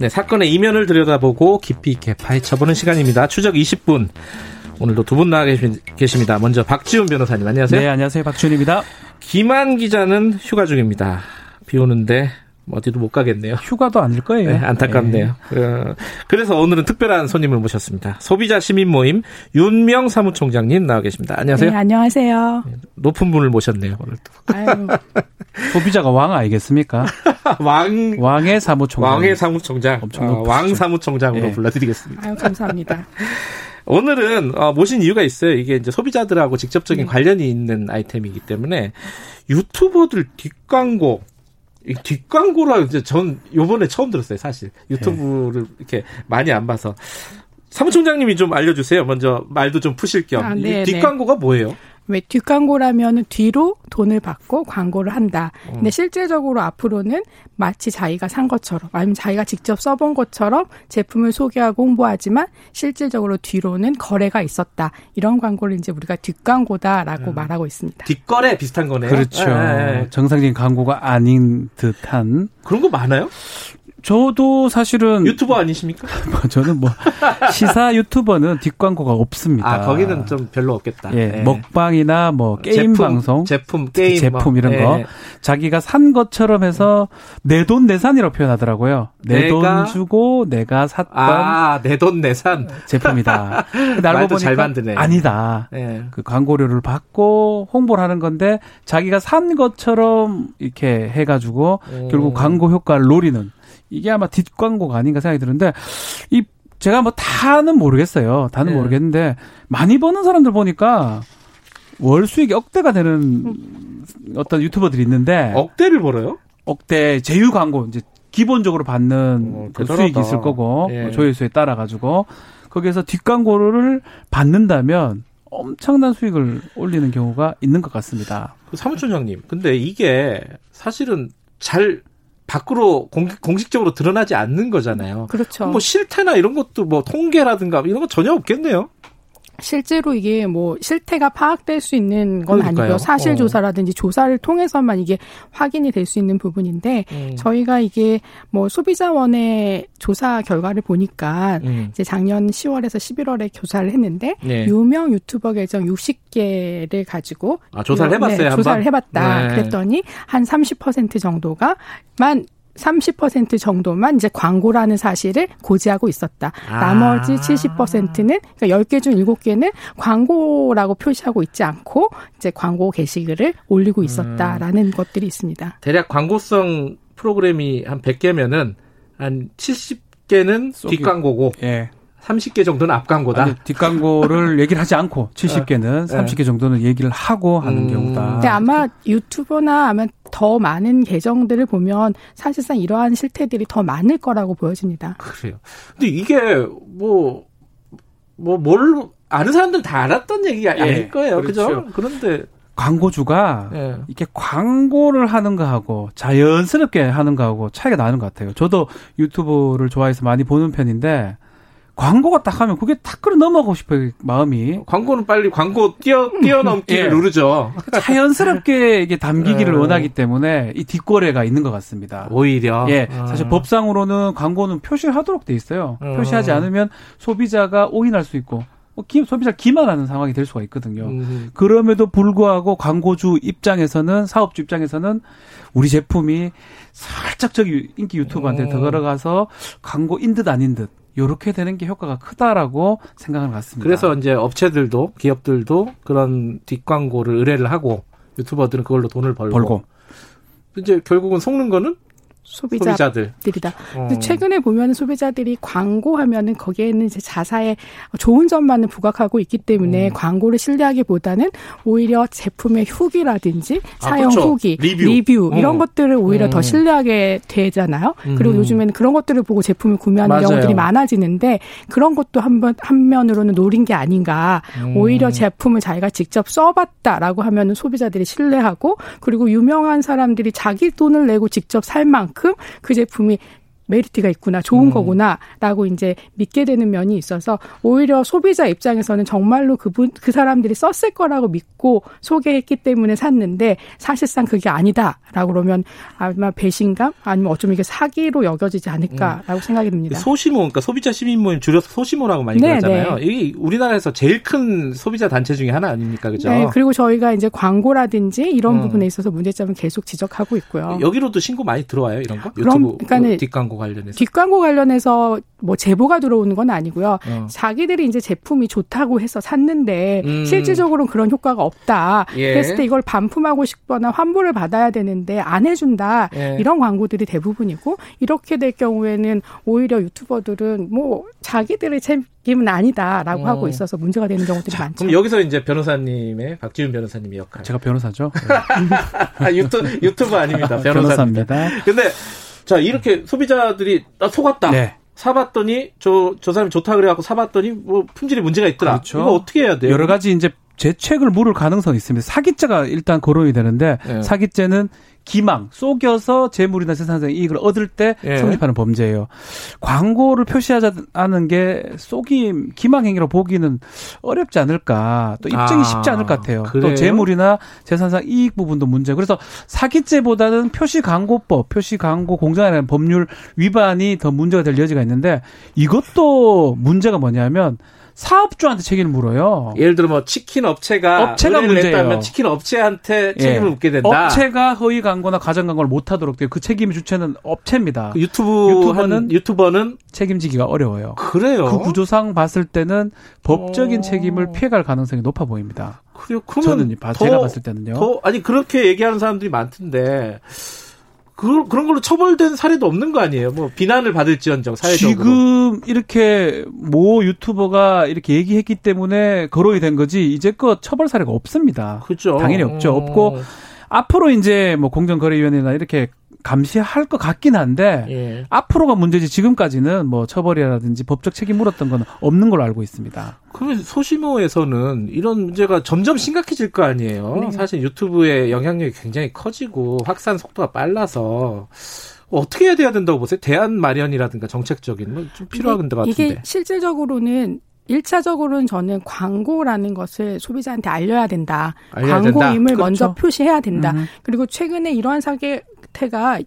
네, 사건의 이면을 들여다보고 깊이 있게 파헤쳐보는 시간입니다. 추적 20분. 오늘도 두 분 나와 계십니다. 먼저 박지훈 변호사님 안녕하세요. 네, 안녕하세요. 박지훈입니다. 김한 기자는 휴가 중입니다. 비 오는데 어디도 못 가겠네요. 휴가도 아닐 거예요. 네, 안타깝네요. 네. 그래서 오늘은 특별한 손님을 모셨습니다. 소비자 시민 모임 윤명 사무총장님 나와 계십니다. 안녕하세요. 네, 안녕하세요. 높은 분을 모셨네요, 오늘도. 소비자가 왕 아니겠습니까? 왕 왕의 사무총장. 왕의 사무총장. 엄청 어, 왕 사무총장으로 네. 불러드리겠습니다. 아유, 감사합니다. 오늘은 어, 모신 이유가 있어요. 이게 이제 소비자들하고 직접적인 네. 관련이 있는 아이템이기 때문에 유튜버들 뒷광고 이 뒷광고라 이제 전 요번에 처음 들었어요, 사실. 유튜브를 네. 이렇게 많이 안 봐서. 사무총장님이 좀 알려주세요. 먼저 말도 좀 푸실 겸. 아, 네, 뒷광고가 뭐예요? 왜 뒷광고라면 뒤로 돈을 받고 광고를 한다. 근데 음. 실제적으로 앞으로는 마치 자기가 산 것처럼 아니면 자기가 직접 써본 것처럼 제품을 소개하고 홍보하지만 실질적으로 뒤로는 거래가 있었다. 이런 광고를 이제 우리가 뒷광고다라고 음. 말하고 있습니다. 뒷거래 비슷한 거네요. 그렇죠. 네. 정상적인 광고가 아닌 듯한 그런 거 많아요? 저도 사실은 유튜버 아니십니까? 뭐 저는 뭐 시사 유튜버는 뒷광고가 없습니다. 아 거기는 좀 별로 없겠다. 예, 네. 먹방이나 뭐 게임 제품, 방송, 제품 게임, 제품 이런 거 네. 자기가 산 것처럼 해서 내 돈 내산이라고 표현하더라고요. 내 돈 주고 내가 샀던 아내 돈 내산 제품이다. 근데 알고 보니까 잘 만드네. 아니다. 네. 그 광고료를 받고 홍보를 하는 건데 자기가 산 것처럼 이렇게 해가지고 음. 결국 광고 효과를 노리는. 이게 아마 뒷광고가 아닌가 생각이 드는데 이 제가 뭐 다는 모르겠어요. 다는 네. 모르겠는데 많이 버는 사람들 보니까 월 수익이 억대가 되는 어떤 유튜버들이 있는데 억대를 벌어요? 억대 제휴 광고 이제 기본적으로 받는 어, 그 수익이 있을 거고 예. 뭐 조회수에 따라 가지고 거기에서 뒷광고를 받는다면 엄청난 수익을 올리는 경우가 있는 것 같습니다. 그 사무총장님, 근데 이게 사실은 잘 밖으로 공 식, 적으로 드러나지 않는 거잖아요. 그렇죠. 뭐 실태나 이런 것도 뭐 통계라든가 이런 거 전혀 없겠네요. 실제로 이게 뭐 실태가 파악될 수 있는 건 그러니까요. 아니고요. 사실 어. 조사라든지 어. 조사를 통해서만 이게 확인이 될 수 있는 부분인데 음. 저희가 이게 뭐 소비자원의 조사 결과를 보니까 음. 이제 작년 10월에서 11월에 조사를 했는데 네. 유명 유튜버 계정 60개를 가지고 아, 조사를 해 봤어요. 네, 조사를 해 봤다. 네. 그랬더니 한 30% 정도가 만 30% 정도만 이제 광고라는 사실을 고지하고 있었다. 아. 나머지 70%는 그러니까 10개 중 7개는 광고라고 표시하고 있지 않고 이제 광고 게시글을 올리고 있었다라는 음. 것들이 있습니다. 대략 광고성 프로그램이 한 100개면은 한 70개는 뒷광고고 예. 30개 정도는 앞광고다. 아니, 뒷광고를 얘기를 하지 않고 70개는 30개 정도는 얘기를 하고 하는 음. 경우다. 근데 아마 유튜버나 아마 더 많은 계정들을 보면 사실상 이러한 실태들이 더 많을 거라고 보여집니다. 그래요. 근데 이게 뭐, 뭐, 뭘, 아는 사람들 다 알았던 얘기가 예, 아닐 거예요. 그렇죠. 그죠? 그런데. 광고주가 예. 이렇게 광고를 하는 거하고 자연스럽게 하는 거하고 차이가 나는 것 같아요. 저도 유튜브를 좋아해서 많이 보는 편인데 광고가 딱 하면 그게 탁 끌어 넘어가고 싶어요 마음이. 광고는 빨리 광고 뛰어 뛰어넘기를 예. 누르죠. 자연스럽게 이게 담기기를 예. 원하기 때문에 이 뒷거래가 있는 것 같습니다. 오히려. 예, 사실 음. 법상으로는 광고는 표시하도록 돼 있어요. 음. 표시하지 않으면 소비자가 오인할 수 있고 뭐 소비자 기만하는 상황이 될 수가 있거든요. 음. 그럼에도 불구하고 광고주 입장에서는 사업주 입장에서는 우리 제품이 살짝 저기 인기 유튜브한테 더 들어가서 광고인 듯 아닌 듯 요렇게 되는 게 효과가 크다라고 생각을 갖습니다. 그래서 이제 업체들도 기업들도 그런 뒷광고를 의뢰를 하고 유튜버들은 그걸로 돈을 벌고, 벌고. 이제 결국은 속는 거는 소비자들이다. 어. 근데 최근에 보면 소비자들이 광고하면은 거기에는 이제 자사의 좋은 점만을 부각하고 있기 때문에 음. 광고를 신뢰하기보다는 오히려 제품의 후기라든지 아, 사용 그렇죠. 후기, 리뷰, 리뷰 이런 음. 것들을 오히려 음. 더 신뢰하게 되잖아요. 그리고 음. 요즘에는 그런 것들을 보고 제품을 구매하는 맞아요. 경우들이 많아지는데 그런 것도 한번 한면으로는 노린 게 아닌가. 음. 오히려 제품을 자기가 직접 써봤다라고 하면은 소비자들이 신뢰하고 그리고 유명한 사람들이 자기 돈을 내고 직접 살 만큼 만큼 그 제품이 메리트가 있구나, 좋은 음. 거구나라고 이제 믿게 되는 면이 있어서 오히려 소비자 입장에서는 정말로 그분 그 사람들이 썼을 거라고 믿고 소개했기 때문에 샀는데 사실상 그게 아니다라고 그러면 아마 배신감 아니면 어쩌면 이게 사기로 여겨지지 않을까라고 음. 생각이 듭니다. 소시모 그러니까 소비자 시민 모임 줄여서 소시모라고 많이 네, 그러잖아요. 네. 이 우리나라에서 제일 큰 소비자 단체 중에 하나 아닙니까, 그죠? 네, 그리고 저희가 이제 광고라든지 이런 음. 부분에 있어서 문제점은 계속 지적하고 있고요. 여기로도 신고 많이 들어와요, 이런 거? 그럼, 그러니까 뒷광고 관련해서. 뒷광고 관련해서 뭐 제보가 들어오는 건 아니고요. 어. 자기들이 이제 제품이 좋다고 해서 샀는데 음. 실질적으로는 그런 효과가 없다. 예. 그랬을 때 이걸 반품하고 싶거나 환불을 받아야 되는데 안 해준다. 예. 이런 광고들이 대부분이고 이렇게 될 경우에는 오히려 유튜버들은 뭐 자기들의 책임은 아니다라고 어. 하고 있어서 문제가 되는 경우들이 자, 많죠. 그럼 여기서 이제 변호사님의 박지훈 변호사님의 역할. 제가 변호사죠. 아, 유튜, 유튜브 아닙니다. 변호사입니다. 근데 자 이렇게 소비자들이 나 속았다. 네. 사봤더니 저 저 사람이 좋다 그래갖고 사봤더니 뭐 품질이 문제가 있더라. 그렇죠. 이거 어떻게 해야 돼요? 여러 가지 이제 재책을 물을 가능성이 있습니다. 사기죄가 일단 거론이 되는데 네. 사기죄는 기망, 속여서 재물이나 재산상 이익을 얻을 때 예. 성립하는 범죄예요. 광고를 표시하지 않은 게 속임, 기망 행위로 보기는 어렵지 않을까. 또 입증이 아, 쉽지 않을 것 같아요. 그래요? 또 재물이나 재산상 이익 부분도 문제. 그래서 사기죄보다는 표시 광고법, 표시 광고 공정이라는 법률 위반이 더 문제가 될 여지가 있는데 이것도 문제가 뭐냐면 사업주한테 책임을 물어요. 예를 들어 뭐 치킨 업체가 업체가 문제예요. 치킨 업체한테 예. 책임을 예. 묻게 된다. 업체가 허위 광고나 가정 광고를 못 하도록 돼요. 그 책임 주체는 업체입니다. 그 유튜브 유튜버는 유튜버는 책임지기가 어려워요. 그래요. 그 구조상 봤을 때는 법적인 오. 책임을 피해갈 가능성이 높아 보입니다. 그래요. 그러면 저는 제가 봤을 때는요. 더 아니 그렇게 얘기하는 사람들이 많던데 그, 그런 걸로 처벌된 사례도 없는 거 아니에요? 뭐 비난을 받을지언정 사회적으로. 지금 이렇게 모 유튜버가 이렇게 얘기했기 때문에 거론이 된 거지 이제껏 처벌 사례가 없습니다. 그렇죠. 당연히 없죠. 없고 음. 앞으로 이제 뭐 공정거래위원회나 이렇게 감시할 것 같긴 한데 예. 앞으로가 문제지 지금까지는 뭐 처벌이라든지 법적 책임 물었던 건 없는 걸로 알고 있습니다. 그러면 소시모에서는 이런 문제가 점점 심각해질 거 아니에요. 네. 사실 유튜브의 영향력이 굉장히 커지고 확산 속도가 빨라서 어떻게 해야 돼야 된다고 보세요? 대안 마련이라든가 정책적인 뭐좀 필요한 것 같은데. 이게 실질적으로는 일차적으로는 저는 광고라는 것을 소비자한테 알려야 된다. 알려야 광고임을 된다. 먼저 그렇죠. 표시해야 된다. 음. 그리고 최근에 이러한 사 례 태가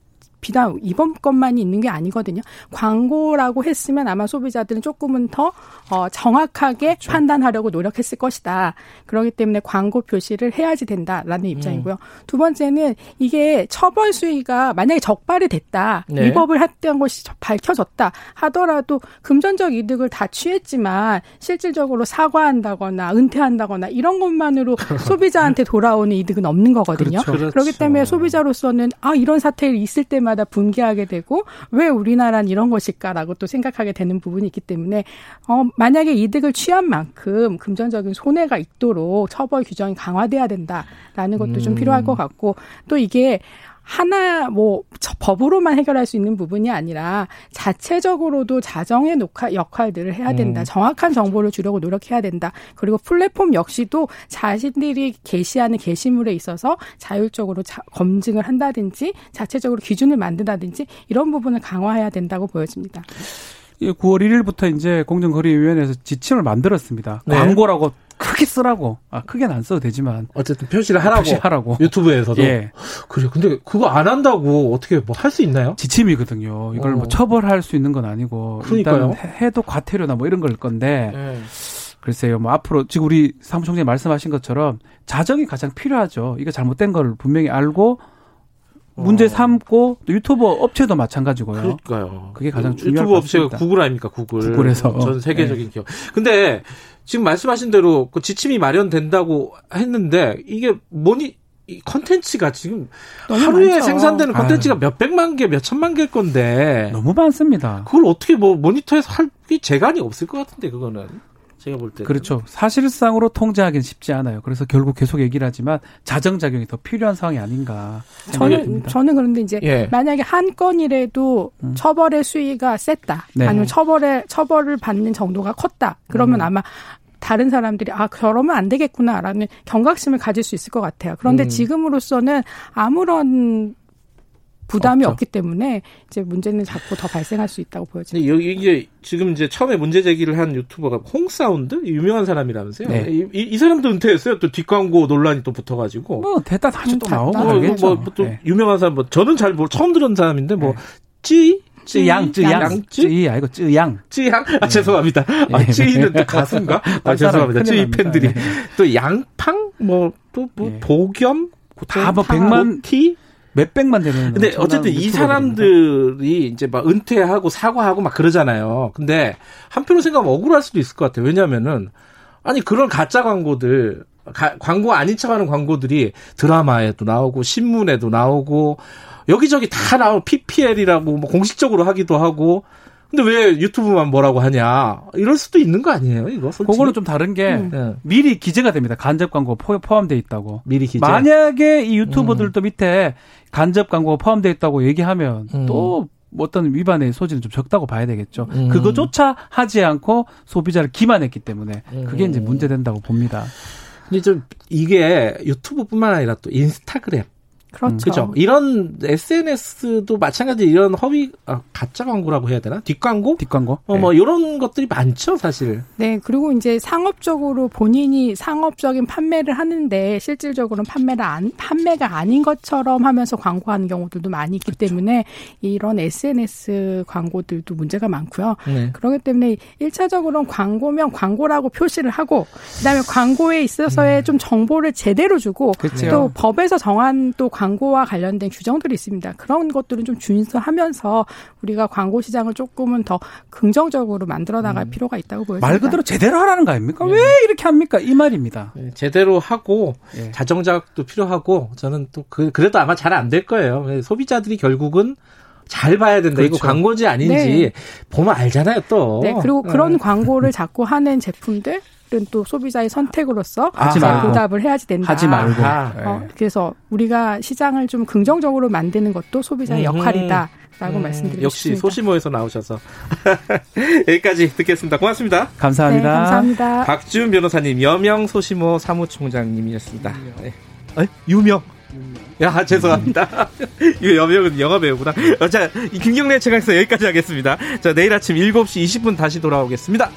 비단 이번 것만이 있는 게 아니거든요. 광고라고 했으면 아마 소비자들은 조금은 더 어, 정확하게 그렇죠. 판단하려고 노력했을 것이다. 그렇기 때문에 광고 표시를 해야지 된다라는 입장이고요. 음. 두 번째는 이게 처벌 수위가 만약에 적발이 됐다. 네. 위법을 했던 것이 밝혀졌다 하더라도 금전적 이득을 다 취했지만 실질적으로 사과한다거나 은퇴한다거나 이런 것만으로 소비자한테 돌아오는 이득은 없는 거거든요. 그렇죠. 그렇기 때문에 그렇죠. 소비자로서는 아 이런 사태가 있을 때마다 때마다 분개하게 되고 왜 우리나라는 이런 것일까라고 또 생각하게 되는 부분이 있기 때문에 어 만약에 이득을 취한 만큼 금전적인 손해가 있도록 처벌 규정이 강화돼야 된다라는 것도 음. 좀 필요할 것 같고 또 이게 하나 뭐 법으로만 해결할 수 있는 부분이 아니라 자체적으로도 자정의 녹화 역할들을 해야 된다. 음. 정확한 정보를 주려고 노력해야 된다. 그리고 플랫폼 역시도 자신들이 게시하는 게시물에 있어서 자율적으로 자, 검증을 한다든지 자체적으로 기준을 만든다든지 이런 부분을 강화해야 된다고 보여집니다. 9월 1일부터 이제 공정거래위원회에서 지침을 만들었습니다. 네. 광고라고 크게 쓰라고. 아, 크게는 안 써도 되지만. 어쨌든 표시를 하라고. 표시하라고. 유튜브에서도. 예. 그래. 근데 그거 안 한다고 어떻게 뭐 할 수 있나요? 지침이거든요. 이걸 뭐 어. 뭐 처벌할 수 있는 건 아니고. 그러니까요. 일단 해도 과태료나 뭐 이런 걸 건데. 예. 글쎄요. 뭐 앞으로 지금 우리 사무총장님 말씀하신 것처럼 자정이 가장 필요하죠. 이거 잘못된 걸 분명히 알고 문제 어. 삼고 또 유튜브 업체도 마찬가지고요. 그러니까요. 그게 가장 중요한 유튜브 업체가 구글 아닙니까? 구글. 구글에서 전 세계적인 네. 기업. 근데 지금 말씀하신 대로 그 지침이 마련된다고 했는데 이게 뭐니 이 컨텐츠가 지금 하루에 많죠. 생산되는 컨텐츠가 몇 백만 개, 몇 천만 개일 건데 너무 많습니다. 그걸 어떻게 뭐 모니터에서 할게 재간이 없을 것 같은데 그거는. 제가 볼 때. 그렇죠. 사실상으로 통제하기는 쉽지 않아요. 그래서 결국 계속 얘기를 하지만 자정작용이 더 필요한 상황이 아닌가. 저는, 듭니다. 저는 그런데 이제 예. 만약에 한 건이라도 음. 처벌의 수위가 셌다. 네. 아니면 처벌의, 처벌을 받는 정도가 컸다. 그러면 음. 아마 다른 사람들이 아 그러면 안 되겠구나라는 경각심을 가질 수 있을 것 같아요. 그런데 음. 지금으로서는 아무런 부담이 없죠. 없기 때문에 이제 문제는 자꾸 더 발생할 수 있다고 보여집니다. 여기 이게 지금 이제 처음에 문제 제기를 한 유튜버가 홍사운드 유명한 사람이라면서요. 네. 이, 이, 이, 사람도 은퇴했어요. 또 뒷광고 논란이 또 붙어가지고. 뭐 됐다 다시 또 나오고 뭐, 뭐, 뭐 또 네. 유명한 사람 뭐 저는 잘 뭐 처음 들은 사람인데 뭐 네. 찌. 쯔양, 쯔양, 쯔이 아니고 쯔양. 쯔양? 아, 죄송합니다. 아, 쯔이는 또 가수인가? 아, 죄송합니다. 쯔이 팬들이. 네. 또 양팡? 뭐, 또, 뭐, 네. 보겸? 다뭐 백만 티? 몇백만 되는. 근데 어쨌든 이 사람들이 이제 막 은퇴하고 사과하고 막 그러잖아요. 근데 한편으로 생각하면 억울할 수도 있을 것 같아요. 왜냐면은 아니 그런 가짜 광고들 가, 광고 아닌 척하는 광고들이 드라마에도 나오고 신문에도 나오고 여기저기 다 나오고 PPL이라고 뭐 공식적으로 하기도 하고 근데 왜 유튜브만 뭐라고 하냐 이럴 수도 있는 거 아니에요 이거 솔직히? 그거는 좀 다른 게 음. 미리 기재가 됩니다 간접 광고 포함되어 있다고 미리 기재 만약에 이 유튜버들도 음. 밑에 간접 광고가 포함되어 있다고 얘기하면 음. 또 어떤 위반의 소지는 좀 적다고 봐야 되겠죠. 음. 그거조차 하지 않고 소비자를 기만했기 때문에 그게 이제 음. 문제된다고 봅니다. 근데 좀 이게 유튜브뿐만 아니라 또 인스타그램 그렇죠. 그죠. 이런 SNS도 마찬가지 이런 허위 아, 가짜 광고라고 해야 되나? 뒷광고? 뒷광고. 어, 뭐 네. 이런 것들이 많죠, 사실. 네, 그리고 이제 상업적으로 본인이 상업적인 판매를 하는데 실질적으로는 판매를 안 판매가 아닌 것처럼 하면서 광고하는 경우들도 많이 있기 그렇죠. 때문에 이런 SNS 광고들도 문제가 많고요. 네. 그렇기 때문에 일차적으로는 광고면 광고라고 표시를 하고 그다음에 광고에 있어서의 음. 좀 정보를 제대로 주고 그렇죠. 또 법에서 정한 또 광고 와 관련된 규정들이 있습니다. 그런 것들은 좀 준수하면서 우리가 광고 시장을 조금은 더 긍정적으로 만들어 나갈 음. 필요가 있다고 보여집니다. 말 그대로 제대로 하라는 거 아닙니까? 네. 왜 이렇게 합니까? 이 말입니다. 네, 제대로 하고 네. 자정작도 필요하고 저는 또 그, 그래도 아마 잘 안 될 거예요. 소비자들이 결국은 잘 봐야 된다. 그렇죠. 이거 광고지 아닌지 네. 보면 알잖아요, 또. 네, 그리고 그런 네. 광고를 자꾸 하는 제품들 또 소비자의 선택으로서 하지 말고. 보답을 해야지 된다. 하지 말고. 어, 네. 그래서 우리가 시장을 좀 긍정적으로 만드는 것도 소비자의 음. 역할이다. 라고 음, 말씀드리고 역시 싶습니다. 소시모에서 나오셔서 여기까지 듣겠습니다. 고맙습니다. 감사합니다. 네, 감사합니다. 박지훈 변호사님, 여명 소시모 사무총장님이었습니다. 네. 에? 유명. 야, 죄송합니다. 이 여명은 영화 배우구나. 자, 김경래 최강에서 여기까지 하겠습니다. 자, 내일 아침 7시 20분 다시 돌아오겠습니다.